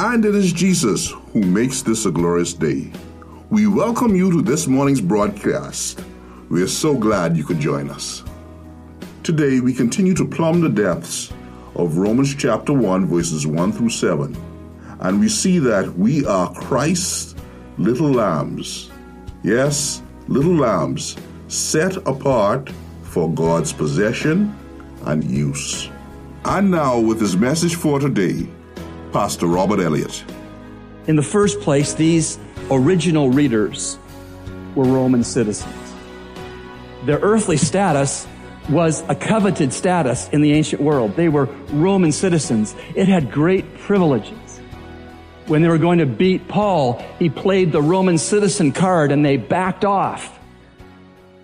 And it is Jesus who makes this a glorious day. We welcome you to this morning's broadcast. We are so glad you could join us. Today, we continue to plumb the depths of Romans chapter 1, verses 1 through 7. And we see that we are Christ's little lambs. Yes, little lambs set apart for God's possession and use. And now, with his message for today, Pastor Robert Elliott. In the first place, these original readers were Roman citizens. Their earthly status was a coveted status in the ancient world. They were Roman citizens. It had great privileges. When they were going to beat Paul, he played the Roman citizen card and they backed off.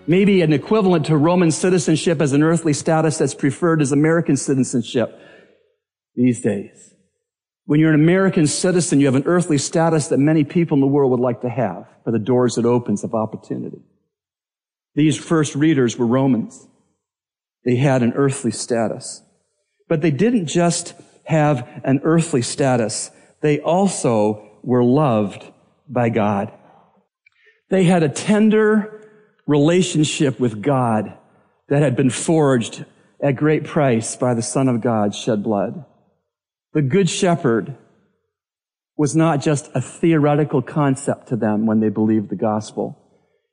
Maybe an equivalent to Roman citizenship as an earthly status that's preferred as American citizenship these days. When you're an American citizen, you have an earthly status that many people in the world would like to have for the doors it opens of opportunity. These first readers were Romans. They had an earthly status. But they didn't just have an earthly status. They also were loved by God. They had a tender relationship with God that had been forged at great price by the Son of God shed blood. The Good Shepherd was not just a theoretical concept to them when they believed the gospel.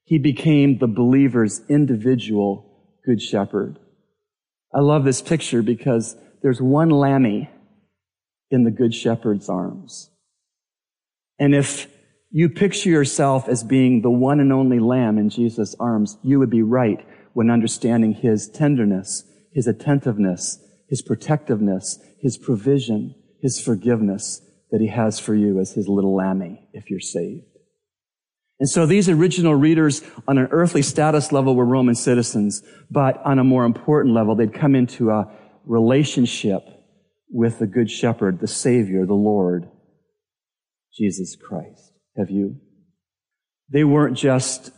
He became the believer's individual Good Shepherd. I love this picture because there's one lammy in the Good Shepherd's arms. And if you picture yourself as being the one and only lamb in Jesus' arms, you would be right when understanding his tenderness, his attentiveness, his protectiveness, his provision, his forgiveness that he has for you as his little lammy if you're saved. And so these original readers on an earthly status level were Roman citizens, but on a more important level, they'd come into a relationship with the Good Shepherd, the Savior, the Lord, Jesus Christ. Have you? They weren't just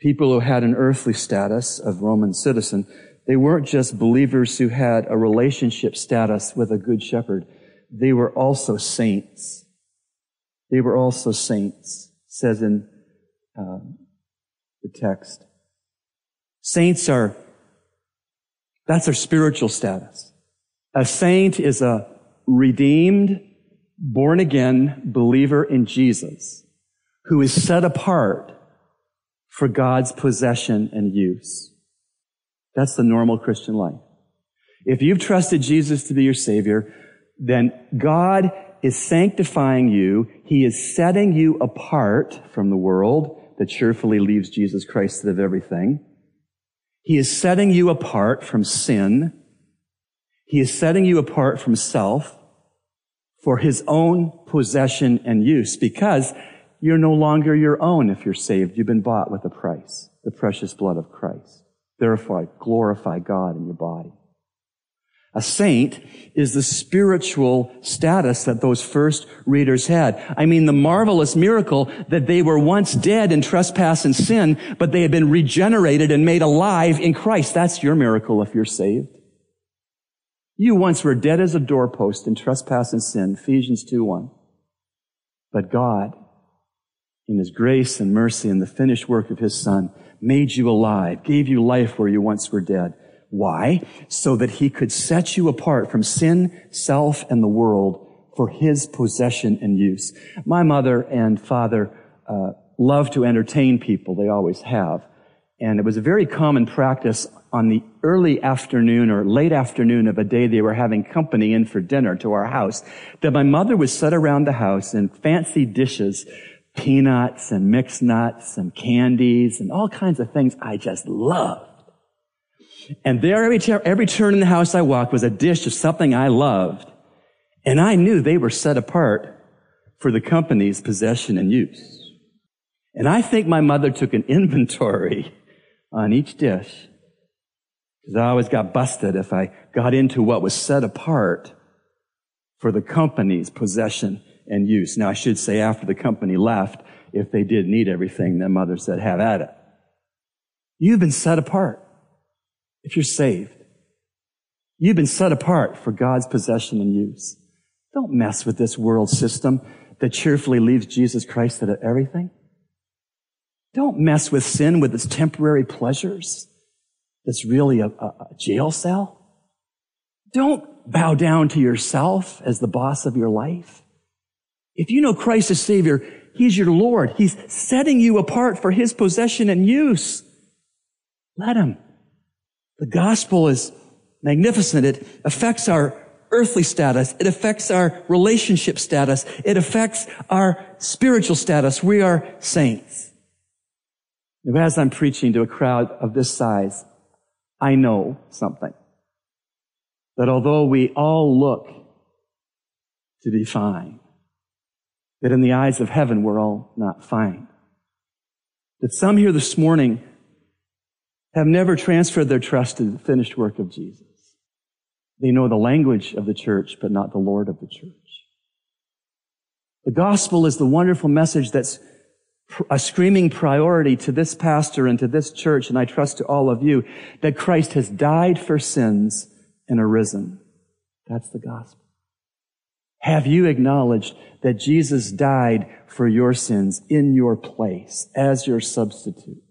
people who had an earthly status of Roman citizen. They weren't just believers who had a relationship status with a good shepherd. They were also saints. They were also saints, says in uh, the text. Saints are, that's their spiritual status. A saint is a redeemed, born again believer in Jesus who is set apart for God's possession and use. That's the normal Christian life. If you've trusted Jesus to be your Savior, then God is sanctifying you. He is setting you apart from the world that cheerfully leaves Jesus Christ of everything. He is setting you apart from sin. He is setting you apart from self for his own possession and use because you're no longer your own if you're saved. You've been bought with a price, the precious blood of Christ. Therefore, glorify God in your body. A saint is the spiritual status that those first readers had. I mean, the marvelous miracle that they were once dead in trespass and sin, but they had been regenerated and made alive in Christ. That's your miracle if you're saved. You once were dead as a doorpost in trespass and sin, Ephesians 2 1. But God, in His grace and mercy and the finished work of His Son, made you alive, gave you life where you once were dead. Why? So that he could set you apart from sin, self, and the world for his possession and use. My mother and father uh, love to entertain people. They always have. And it was a very common practice on the early afternoon or late afternoon of a day they were having company in for dinner to our house that my mother would sit around the house in fancy dishes peanuts and mixed nuts and candies and all kinds of things I just loved. And there, every, every turn in the house I walked was a dish of something I loved. And I knew they were set apart for the company's possession and use. And I think my mother took an inventory on each dish because I always got busted if I got into what was set apart for the company's possession and use. Now, I should say after the company left, if they did need everything, then mother said, have at it. You've been set apart if you're saved. You've been set apart for God's possession and use. Don't mess with this world system that cheerfully leaves Jesus Christ at everything. Don't mess with sin with its temporary pleasures. That's really a, a, a jail cell. Don't bow down to yourself as the boss of your life. If you know Christ as Savior, He's your Lord. He's setting you apart for His possession and use. Let Him. The gospel is magnificent. It affects our earthly status. It affects our relationship status. It affects our spiritual status. We are saints. As I'm preaching to a crowd of this size, I know something. That although we all look to be fine, that in the eyes of heaven we're all not fine. That some here this morning have never transferred their trust to the finished work of Jesus. They know the language of the church, but not the Lord of the church. The gospel is the wonderful message that's a screaming priority to this pastor and to this church, and I trust to all of you, that Christ has died for sins and arisen. That's the gospel. Have you acknowledged that Jesus died for your sins in your place as your substitute?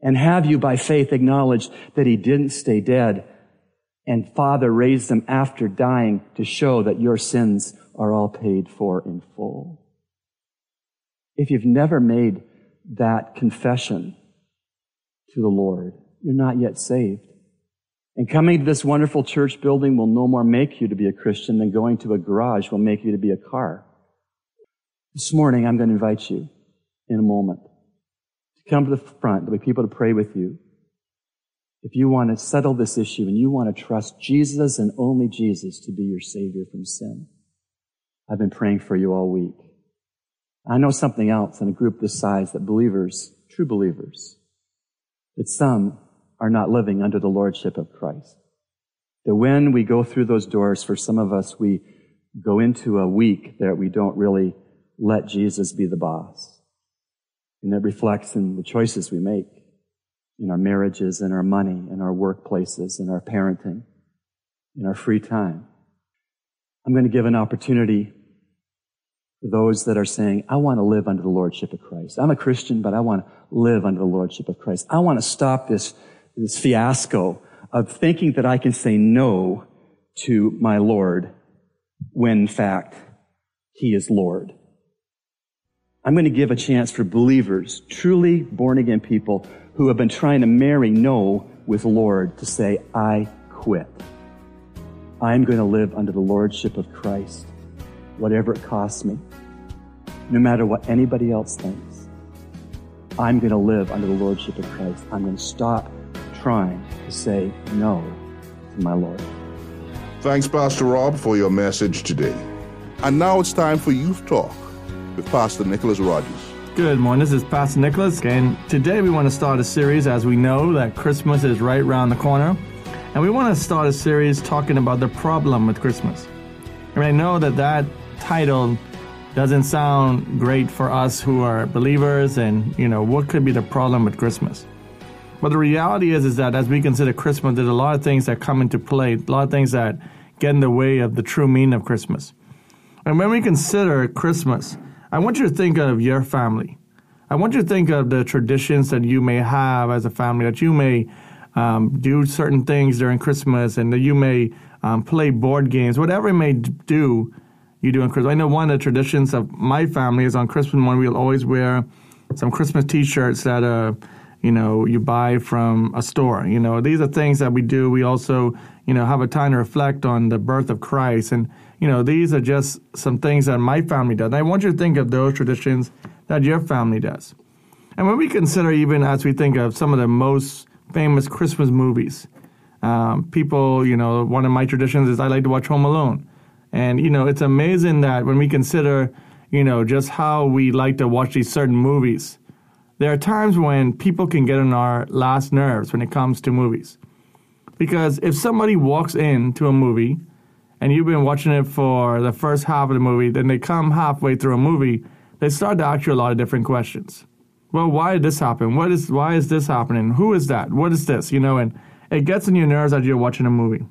And have you by faith acknowledged that he didn't stay dead and Father raised him after dying to show that your sins are all paid for in full? If you've never made that confession to the Lord, you're not yet saved. And coming to this wonderful church building will no more make you to be a Christian than going to a garage will make you to be a car. This morning, I'm going to invite you in a moment to come to the front. There'll be people to pray with you. If you want to settle this issue and you want to trust Jesus and only Jesus to be your Savior from sin, I've been praying for you all week. I know something else in a group this size that believers, true believers, that some are not living under the lordship of Christ. That when we go through those doors, for some of us, we go into a week that we don't really let Jesus be the boss. And that reflects in the choices we make in our marriages, in our money, in our workplaces, in our parenting, in our free time. I'm going to give an opportunity for those that are saying, I want to live under the Lordship of Christ. I'm a Christian, but I want to live under the Lordship of Christ. I want to stop this this fiasco of thinking that I can say no to my Lord when in fact He is Lord. I'm going to give a chance for believers, truly born again people who have been trying to marry no with Lord to say, I quit. I'm going to live under the Lordship of Christ, whatever it costs me, no matter what anybody else thinks. I'm going to live under the Lordship of Christ. I'm going to stop trying to say no to my Lord. Thanks, Pastor Rob, for your message today. And now it's time for Youth Talk with Pastor Nicholas Rogers. Good morning. This is Pastor Nicholas, and today we want to start a series as we know that Christmas is right around the corner. And we want to start a series talking about the problem with Christmas. And I know that that title doesn't sound great for us who are believers and, you know, what could be the problem with Christmas? But the reality is, is that as we consider Christmas, there's a lot of things that come into play, a lot of things that get in the way of the true meaning of Christmas. And when we consider Christmas, I want you to think of your family. I want you to think of the traditions that you may have as a family, that you may um, do certain things during Christmas, and that you may um, play board games, whatever you may do, you do on Christmas. I know one of the traditions of my family is on Christmas morning, we'll always wear some Christmas t shirts that uh, you know, you buy from a store. You know, these are things that we do. We also, you know, have a time to reflect on the birth of Christ. And, you know, these are just some things that my family does. And I want you to think of those traditions that your family does. And when we consider, even as we think of some of the most famous Christmas movies, um, people, you know, one of my traditions is I like to watch Home Alone. And, you know, it's amazing that when we consider, you know, just how we like to watch these certain movies, there are times when people can get on our last nerves when it comes to movies. Because if somebody walks into a movie and you've been watching it for the first half of the movie, then they come halfway through a movie, they start to ask you a lot of different questions. Well, why did this happen? What is why is this happening? Who is that? What is this? You know, and it gets in your nerves as you're watching a movie.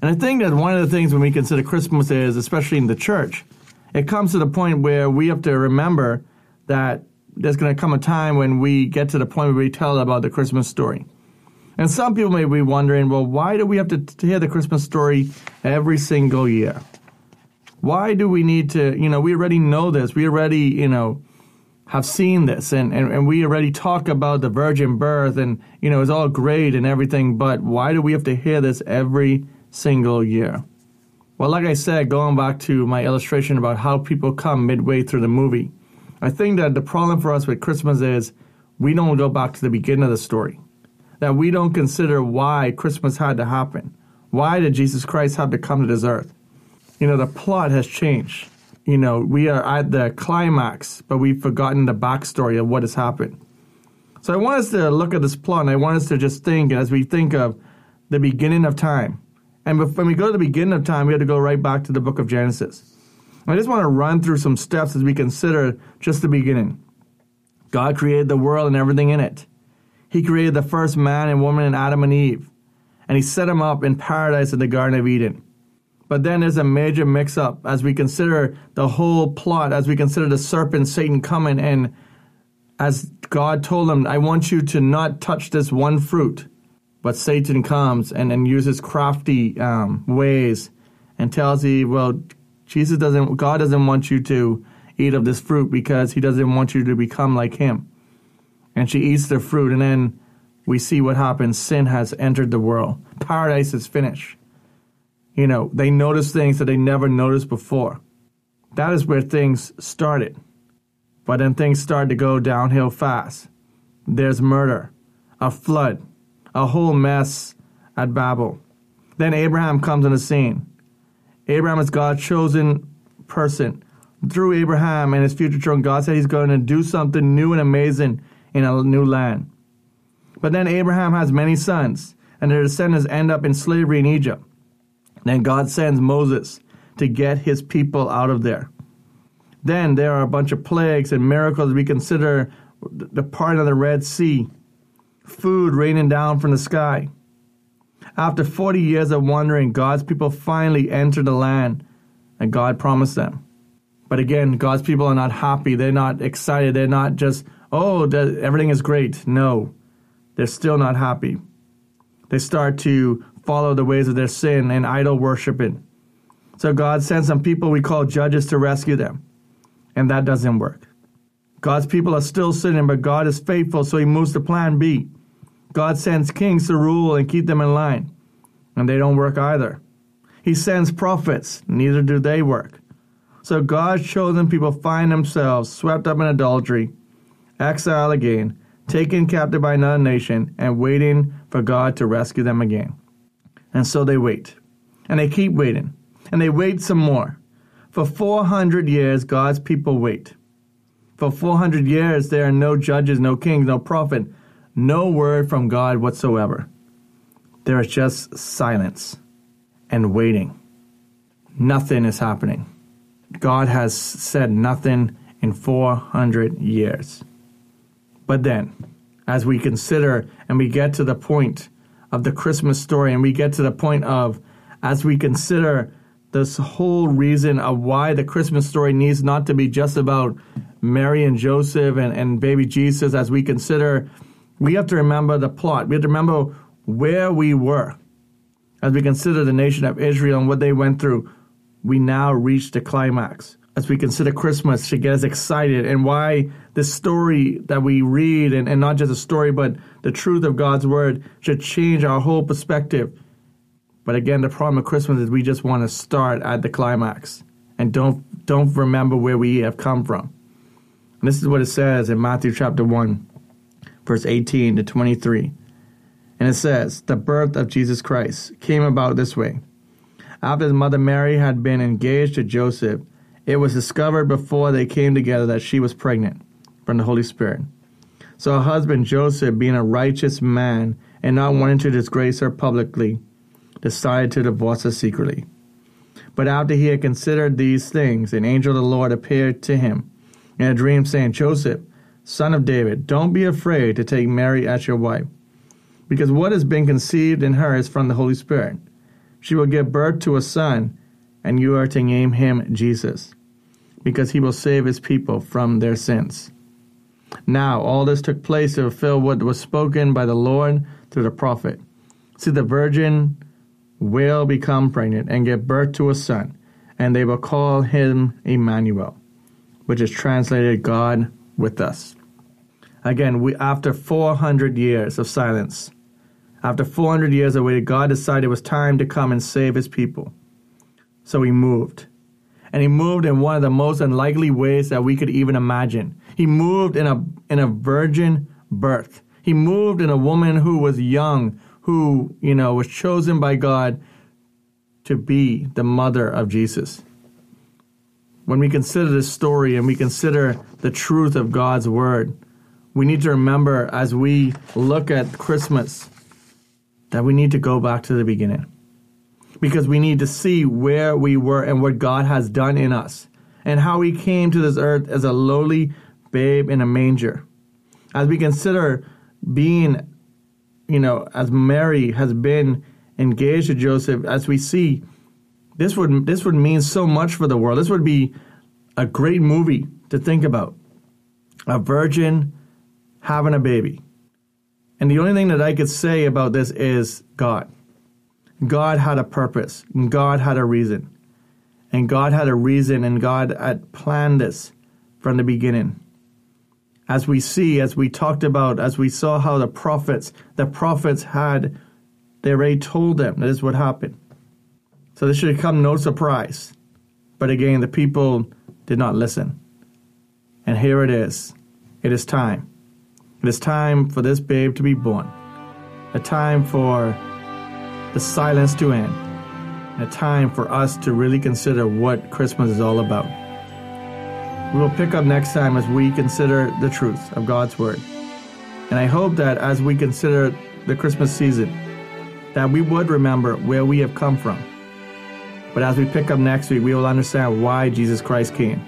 And I think that one of the things when we consider Christmas is, especially in the church, it comes to the point where we have to remember that there's going to come a time when we get to the point where we tell about the Christmas story. And some people may be wondering, well, why do we have to, to hear the Christmas story every single year? Why do we need to, you know, we already know this. We already, you know, have seen this and, and, and we already talk about the virgin birth and, you know, it's all great and everything, but why do we have to hear this every single year? Well, like I said, going back to my illustration about how people come midway through the movie, I think that the problem for us with Christmas is we don't go back to the beginning of the story. That we don't consider why Christmas had to happen. Why did Jesus Christ have to come to this earth? You know, the plot has changed. You know, we are at the climax, but we've forgotten the backstory of what has happened. So I want us to look at this plot and I want us to just think as we think of the beginning of time and when we go to the beginning of time, we have to go right back to the book of Genesis. I just want to run through some steps as we consider just the beginning. God created the world and everything in it. He created the first man and woman and Adam and Eve, and He set them up in paradise in the Garden of Eden. But then there's a major mix up as we consider the whole plot, as we consider the serpent Satan coming and as God told him, I want you to not touch this one fruit. But Satan comes and, and uses crafty um, ways and tells you, well, Jesus doesn't, God doesn't want you to eat of this fruit because he doesn't want you to become like him. And she eats the fruit, and then we see what happens. Sin has entered the world. Paradise is finished. You know, they notice things that they never noticed before. That is where things started. But then things start to go downhill fast. There's murder, a flood, a whole mess at Babel. Then Abraham comes on the scene. Abraham is God's chosen person. Through Abraham and his future children, God said he's going to do something new and amazing in a new land. But then Abraham has many sons, and their descendants end up in slavery in Egypt. Then God sends Moses to get his people out of there. Then there are a bunch of plagues and miracles we consider the part of the Red Sea food raining down from the sky. After 40 years of wandering, God's people finally enter the land and God promised them. But again, God's people are not happy. They're not excited. They're not just, oh, everything is great. No, they're still not happy. They start to follow the ways of their sin and idol worshiping. So God sends some people we call judges to rescue them. And that doesn't work. God's people are still sinning, but God is faithful, so he moves to plan B. God sends kings to rule and keep them in line, and they don't work either. He sends prophets, neither do they work. So God's chosen people find themselves swept up in adultery, exile again, taken captive by another nation, and waiting for God to rescue them again. And so they wait. And they keep waiting. And they wait some more. For 400 years, God's people wait. For 400 years, there are no judges, no kings, no prophet, no word from God whatsoever. There is just silence and waiting. Nothing is happening. God has said nothing in 400 years. But then, as we consider and we get to the point of the Christmas story, and we get to the point of, as we consider this whole reason of why the Christmas story needs not to be just about Mary and Joseph and, and baby Jesus, as we consider we have to remember the plot. We have to remember where we were. As we consider the nation of Israel and what they went through, we now reach the climax. As we consider Christmas should get us excited and why this story that we read, and, and not just a story, but the truth of God's word, should change our whole perspective. But again, the problem of Christmas is we just want to start at the climax and don't don't remember where we have come from. And this is what it says in Matthew chapter 1 verse 18 to 23. And it says, The birth of Jesus Christ came about this way. After his mother Mary had been engaged to Joseph, it was discovered before they came together that she was pregnant from the Holy Spirit. So her husband Joseph, being a righteous man and not wanting to disgrace her publicly, decided to divorce her secretly. But after he had considered these things, an angel of the Lord appeared to him in a dream, saying, Joseph, son of David, don't be afraid to take Mary as your wife, because what has been conceived in her is from the Holy Spirit. She will give birth to a son, and you are to name him Jesus, because he will save his people from their sins. Now, all this took place to fulfill what was spoken by the Lord through the prophet. See, the virgin will become pregnant and give birth to a son, and they will call him Emmanuel, which is translated God with us. Again, we after 400 years of silence, after 400 years of waiting, God decided it was time to come and save his people. So he moved. And he moved in one of the most unlikely ways that we could even imagine. He moved in a in a virgin birth. He moved in a woman who was young, who, you know, was chosen by God to be the mother of Jesus. When we consider this story and we consider the truth of God's word, we need to remember as we look at Christmas that we need to go back to the beginning. Because we need to see where we were and what God has done in us and how he came to this earth as a lowly babe in a manger. As we consider being you know, as Mary has been engaged to Joseph, as we see, this would this would mean so much for the world. This would be a great movie to think about. A virgin having a baby. And the only thing that I could say about this is God. God had a purpose, God had a reason. And God had a reason, and God had planned this from the beginning as we see, as we talked about, as we saw how the prophets, the prophets had, they already told them that this would happen. So this should come no surprise. But again, the people did not listen. And here it is. It is time. It is time for this babe to be born. A time for the silence to end. A time for us to really consider what Christmas is all about. We will pick up next time as we consider the truth of God's Word. And I hope that as we consider the Christmas season, that we would remember where we have come from. But as we pick up next week, we will understand why Jesus Christ came.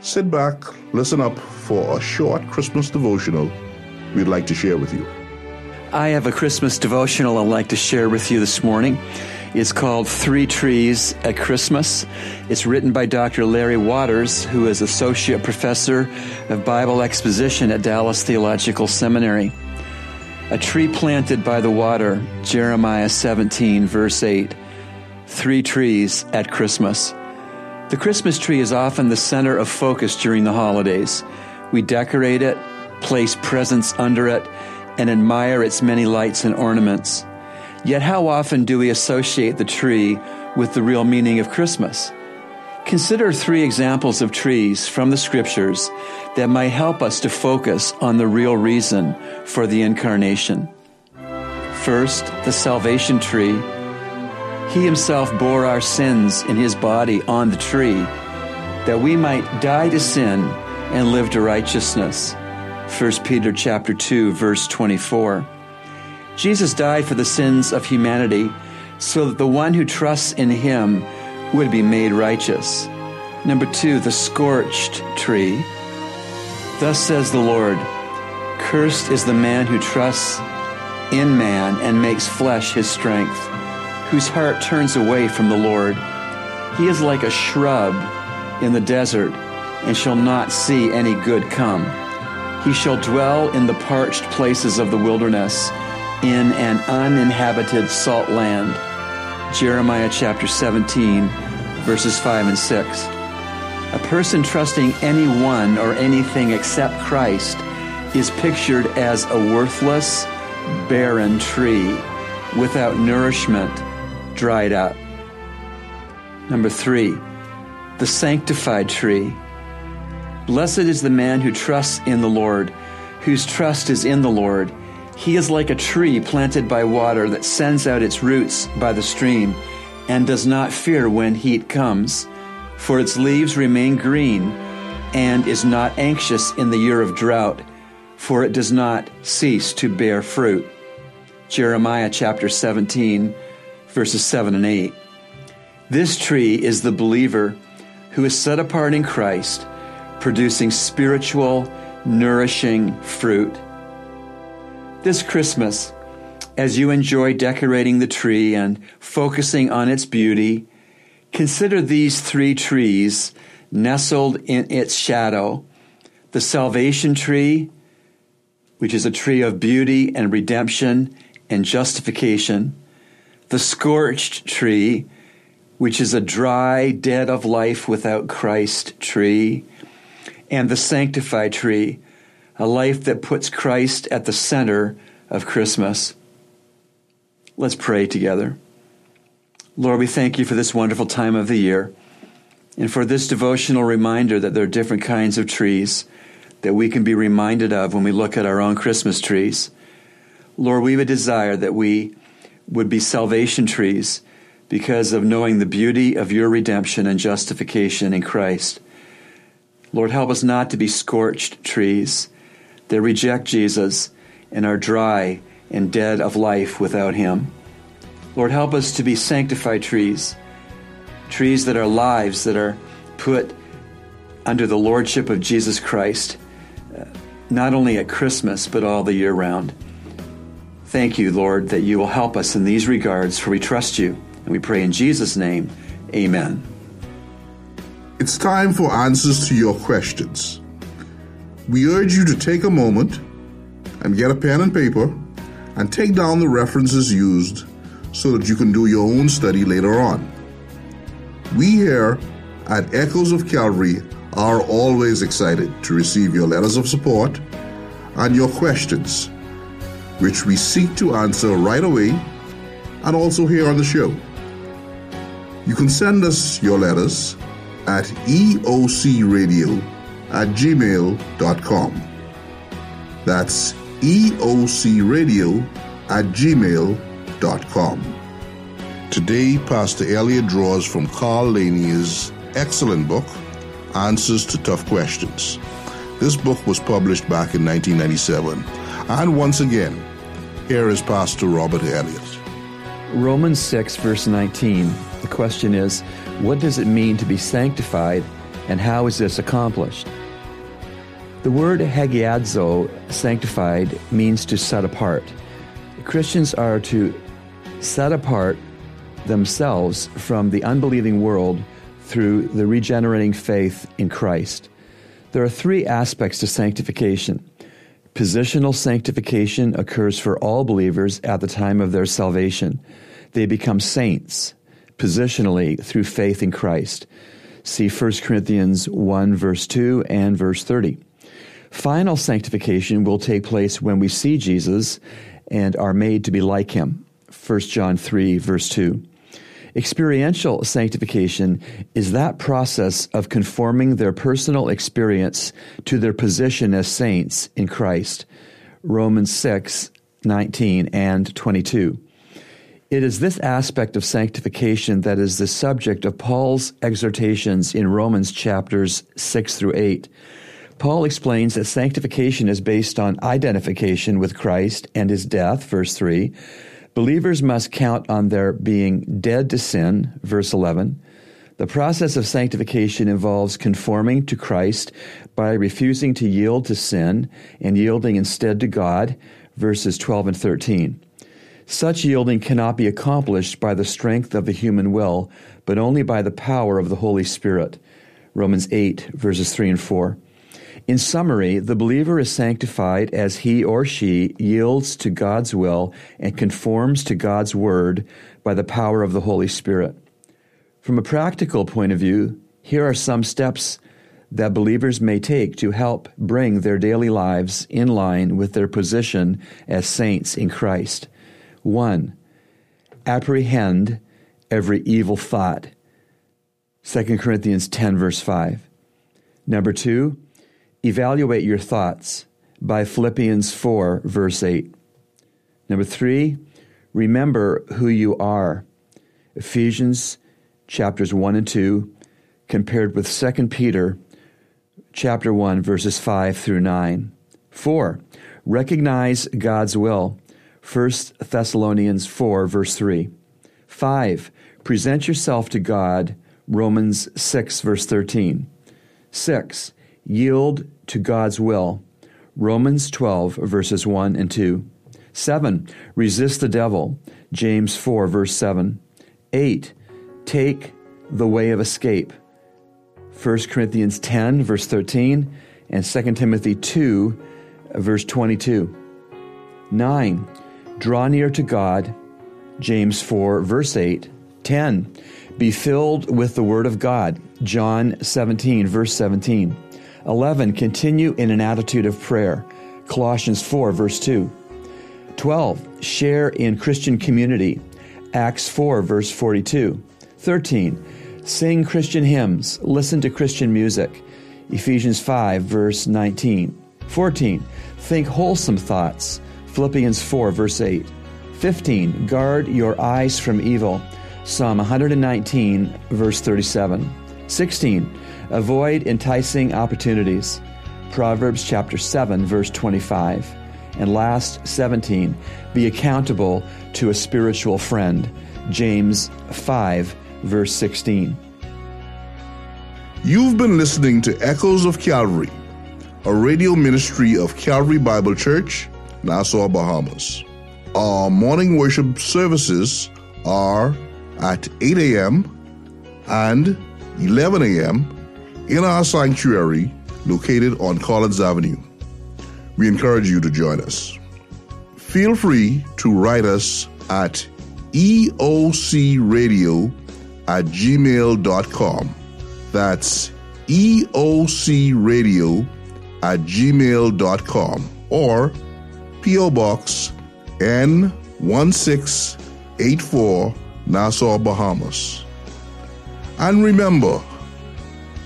Sit back, listen up for a short Christmas devotional we'd like to share with you. I have a Christmas devotional I'd like to share with you this morning. It's called Three Trees at Christmas. It's written by Dr. Larry Waters, who is Associate Professor of Bible Exposition at Dallas Theological Seminary. A tree planted by the water, Jeremiah 17, verse 8. Three trees at Christmas. The Christmas tree is often the center of focus during the holidays. We decorate it, place presents under it, and admire its many lights and ornaments. Yet, how often do we associate the tree with the real meaning of Christmas? Consider three examples of trees from the scriptures that might help us to focus on the real reason for the incarnation. First, the salvation tree. He himself bore our sins in his body on the tree that we might die to sin and live to righteousness. 1 Peter chapter 2 verse 24. Jesus died for the sins of humanity so that the one who trusts in him would be made righteous. Number two, the scorched tree. Thus says the Lord Cursed is the man who trusts in man and makes flesh his strength, whose heart turns away from the Lord. He is like a shrub in the desert and shall not see any good come. He shall dwell in the parched places of the wilderness in an uninhabited salt land. Jeremiah chapter 17, verses 5 and 6. A person trusting anyone or anything except Christ is pictured as a worthless, barren tree without nourishment, dried up. Number three, the sanctified tree. Blessed is the man who trusts in the Lord, whose trust is in the Lord. He is like a tree planted by water that sends out its roots by the stream and does not fear when heat comes, for its leaves remain green and is not anxious in the year of drought, for it does not cease to bear fruit. Jeremiah chapter 17, verses 7 and 8. This tree is the believer who is set apart in Christ, producing spiritual, nourishing fruit. This Christmas, as you enjoy decorating the tree and focusing on its beauty, consider these three trees nestled in its shadow the salvation tree, which is a tree of beauty and redemption and justification, the scorched tree, which is a dry, dead of life without Christ tree, and the sanctified tree, a life that puts Christ at the center of Christmas. Let's pray together. Lord, we thank you for this wonderful time of the year and for this devotional reminder that there are different kinds of trees that we can be reminded of when we look at our own Christmas trees. Lord, we would desire that we would be salvation trees because of knowing the beauty of your redemption and justification in Christ. Lord, help us not to be scorched trees that reject Jesus and are dry and dead of life without him. Lord, help us to be sanctified trees, trees that are lives that are put under the lordship of Jesus Christ, uh, not only at Christmas, but all the year round. Thank you, Lord, that you will help us in these regards, for we trust you. And we pray in Jesus' name, amen. It's time for answers to your questions. We urge you to take a moment and get a pen and paper and take down the references used so that you can do your own study later on. We here at Echoes of Calvary are always excited to receive your letters of support and your questions which we seek to answer right away and also here on the show. You can send us your letters at eocradio at gmail.com. That's eocradio at gmail.com. Today, Pastor Elliot draws from Carl Laney's excellent book, Answers to Tough Questions. This book was published back in 1997. And once again, here is Pastor Robert Elliott. Romans 6, verse 19. The question is what does it mean to be sanctified, and how is this accomplished? The word hagiadzo, sanctified, means to set apart. Christians are to set apart themselves from the unbelieving world through the regenerating faith in Christ. There are three aspects to sanctification Positional sanctification occurs for all believers at the time of their salvation. They become saints positionally through faith in Christ. See 1 Corinthians 1, verse 2 and verse 30. Final sanctification will take place when we see Jesus and are made to be like him. 1 John 3, verse 2. Experiential sanctification is that process of conforming their personal experience to their position as saints in Christ. Romans 6, 19 and 22. It is this aspect of sanctification that is the subject of Paul's exhortations in Romans chapters 6 through 8. Paul explains that sanctification is based on identification with Christ and his death, verse 3, Believers must count on their being dead to sin, verse 11. The process of sanctification involves conforming to Christ by refusing to yield to sin and yielding instead to God, verses 12 and 13. Such yielding cannot be accomplished by the strength of the human will, but only by the power of the Holy Spirit. Romans 8, verses 3 and 4. In summary, the believer is sanctified as he or she yields to God's will and conforms to God's word by the power of the Holy Spirit. From a practical point of view, here are some steps that believers may take to help bring their daily lives in line with their position as saints in Christ. 1. Apprehend every evil thought. 2 Corinthians 10, verse 5. Number 2 Evaluate your thoughts by Philippians 4, verse 8. Number three, remember who you are. Ephesians chapters 1 and 2, compared with 2 Peter chapter 1, verses 5 through 9. Four, recognize God's will. 1 Thessalonians 4, verse 3. Five, Present yourself to God, Romans 6, verse 13. 6. Yield to God's will, Romans 12, verses 1 and 2. 7. Resist the devil, James 4, verse 7. 8. Take the way of escape, 1 Corinthians 10, verse 13, and 2 Timothy 2, verse 22. 9. Draw near to God, James 4, verse 8. 10. Be filled with the Word of God, John 17, verse 17. 11. Continue in an attitude of prayer, Colossians 4, verse 2. 12. Share in Christian community, Acts 4, verse 42. 13. Sing Christian hymns, listen to Christian music, Ephesians 5, verse 19. 14. Think wholesome thoughts, Philippians 4, verse 8. 15. Guard your eyes from evil, Psalm 119, verse 37. 16. Avoid enticing opportunities, Proverbs chapter 7, verse 25. And last, 17. Be accountable to a spiritual friend, James 5, verse 16. You've been listening to Echoes of Calvary, a radio ministry of Calvary Bible Church, Nassau, Bahamas. Our morning worship services are at 8 a.m. and 11 a.m. in our sanctuary located on Collins Avenue. We encourage you to join us. Feel free to write us at eocradio at gmail.com. That's eocradio at gmail.com or P.O. Box N1684 Nassau, Bahamas. And remember,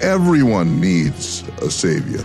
everyone needs a Savior.